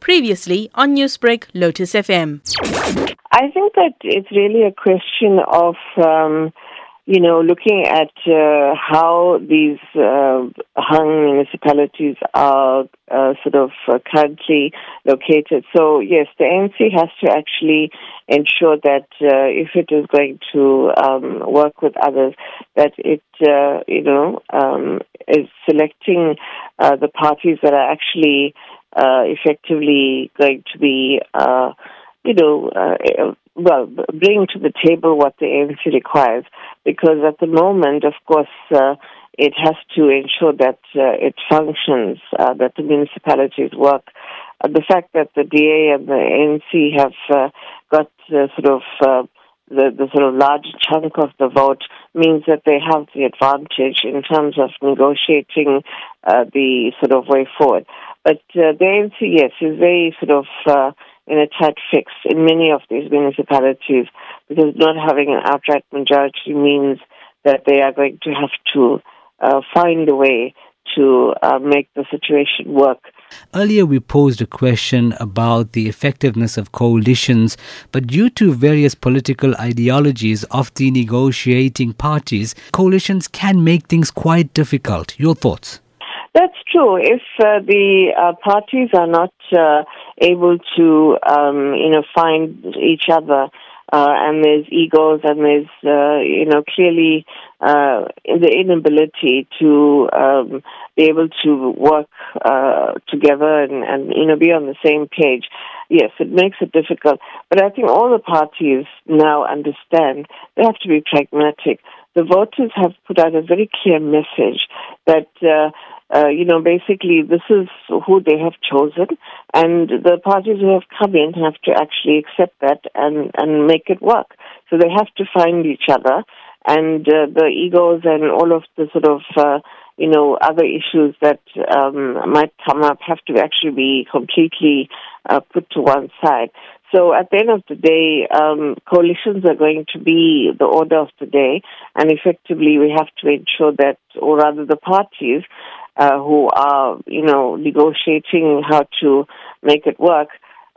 Previously on Newsbreak, Lotus FM. I think that it's really a question of, um, you know, looking at uh, how these uh, hung municipalities are uh, sort of uh, currently located. So, yes, the ANC has to actually ensure that uh, if it is going to um, work with others, that it, uh, you know, um, is selecting the parties that are actually uh, effectively going to be, uh, you know, uh, well, bring to the table what the ANC requires. Because at the moment, of course, uh, it has to ensure that uh, it functions, uh, that the municipalities work. the fact that the DA and the ANC have got sort of the, the sort of large chunk of the vote means that they have the advantage in terms of negotiating uh, the sort of way forward. But uh, the ANC, yes, is very sort of uh, in a tight fix in many of these municipalities because not having an outright majority means that they are going to have to uh, find a way to uh, make the situation work. Earlier, we posed a question about the effectiveness of coalitions, but due to various political ideologies of the negotiating parties, coalitions can make things quite difficult. Your thoughts? That's true. If uh, the uh, parties are not uh, able to, um, you know, find each other, uh, and there's egos, and there's, uh, you know, clearly uh, the inability to um, be able to work together and, and, you know, be on the same page. Yes, it makes it difficult. But I think all the parties now understand they have to be pragmatic. The voters have put out a very clear message that uh, you know, basically this is who they have chosen, and the parties who have come in have to actually accept that and, and make it work. So they have to find each other, and uh, the egos and all of the sort of, uh, you know, other issues that um, might come up have to actually be completely uh, put to one side. So at the end of the day, um, coalitions are going to be the order of the day, and effectively we have to ensure that, or rather the parties, uh, who are, you know, negotiating how to make it work,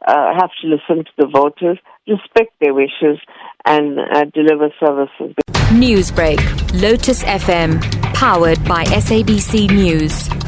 uh, have to listen to the voters, respect their wishes, and uh, deliver services. Newsbreak, Lotus FM, powered by SABC News.